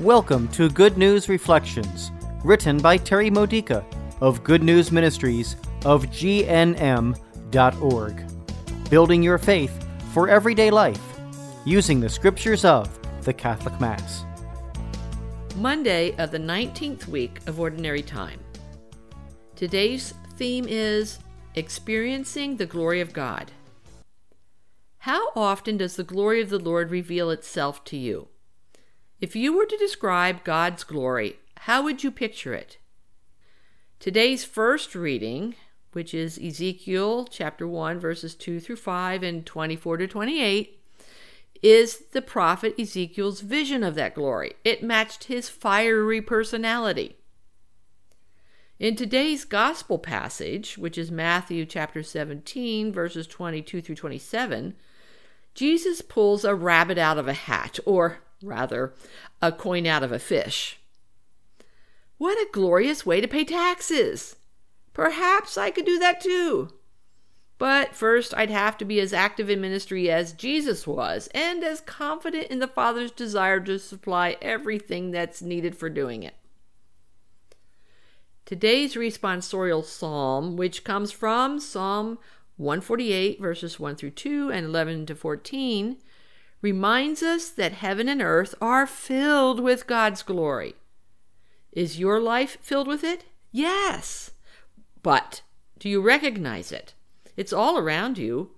Welcome to Good News Reflections, written by Terry Modica of Good News Ministries of GNM.org. Building your faith for everyday life using the scriptures of the Catholic Mass. Monday of the 19th week of Ordinary Time. Today's theme is Experiencing the Glory of God. How often does the glory of the Lord reveal itself to you? If you were to describe God's glory, how would you picture it? Today's first reading, which is Ezekiel chapter 1 verses 2 through 5 and 24 to 28, is the prophet Ezekiel's vision of that glory. It matched his fiery personality. In today's gospel passage, which is Matthew chapter 17, verses 22 through 27, Jesus pulls a rabbit out of a hat, or rather, a coin out of a fish. What a glorious way to pay taxes! Perhaps I could do that too. But first, I'd have to be as active in ministry as Jesus was, and as confident in the Father's desire to supply everything that's needed for doing it. Today's responsorial psalm, which comes from Psalm 148, verses 1 through 2 and 11 to 14, reminds us that heaven and earth are filled with God's glory. Is your life filled with it? Yes. But do you recognize it? It's all around you.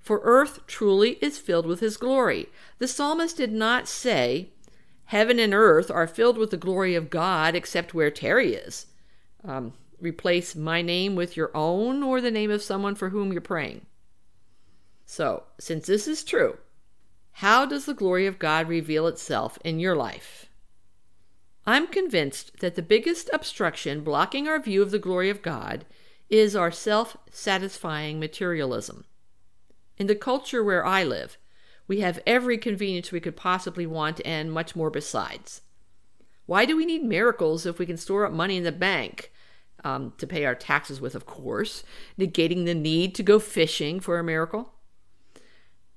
For earth truly is filled with his glory. The psalmist did not say, Heaven and earth are filled with the glory of God except where Terry is. Um, replace my name with your own or the name of someone for whom you're praying. So, since this is true, how does the glory of God reveal itself in your life? I'm convinced that the biggest obstruction blocking our view of the glory of God is our self satisfying materialism. In the culture where I live, we have every convenience we could possibly want and much more besides. Why do we need miracles if we can store up money in the bank? Um, to pay our taxes with, of course, negating the need to go fishing for a miracle.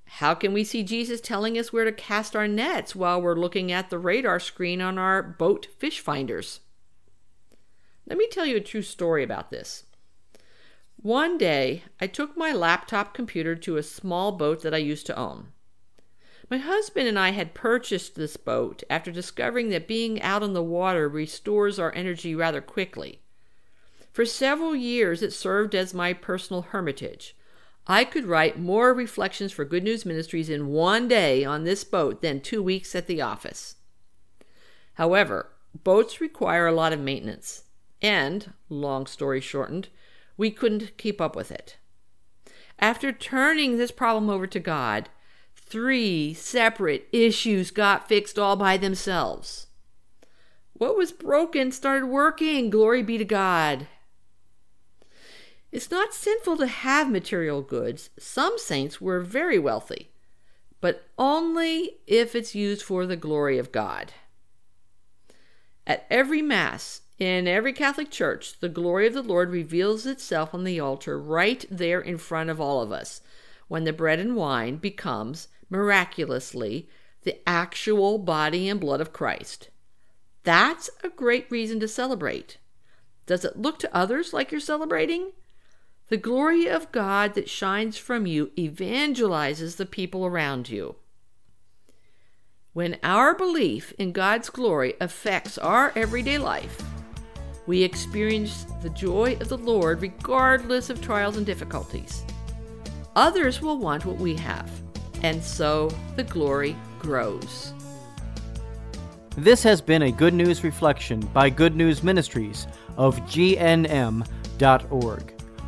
How can we see Jesus telling us where to cast our nets while we're looking at the radar screen on our boat fish finders? Let me tell you a true story about this. One day, I took my laptop computer to a small boat that I used to own. My husband and I had purchased this boat after discovering that being out on the water restores our energy rather quickly. For several years, it served as my personal hermitage. I could write more reflections for Good News Ministries in one day on this boat than two weeks at the office. However, boats require a lot of maintenance, and, long story shortened, we couldn't keep up with it. After turning this problem over to God, three separate issues got fixed all by themselves. What was broken started working. Glory be to God. It's not sinful to have material goods. Some saints were very wealthy, but only if it's used for the glory of God. At every Mass, in every Catholic church, the glory of the Lord reveals itself on the altar right there in front of all of us when the bread and wine becomes, miraculously, the actual body and blood of Christ. That's a great reason to celebrate. Does it look to others like you're celebrating? The glory of God that shines from you evangelizes the people around you. When our belief in God's glory affects our everyday life, we experience the joy of the Lord regardless of trials and difficulties. Others will want what we have, and so the glory grows. This has been a Good News Reflection by Good News Ministries of GNM.org.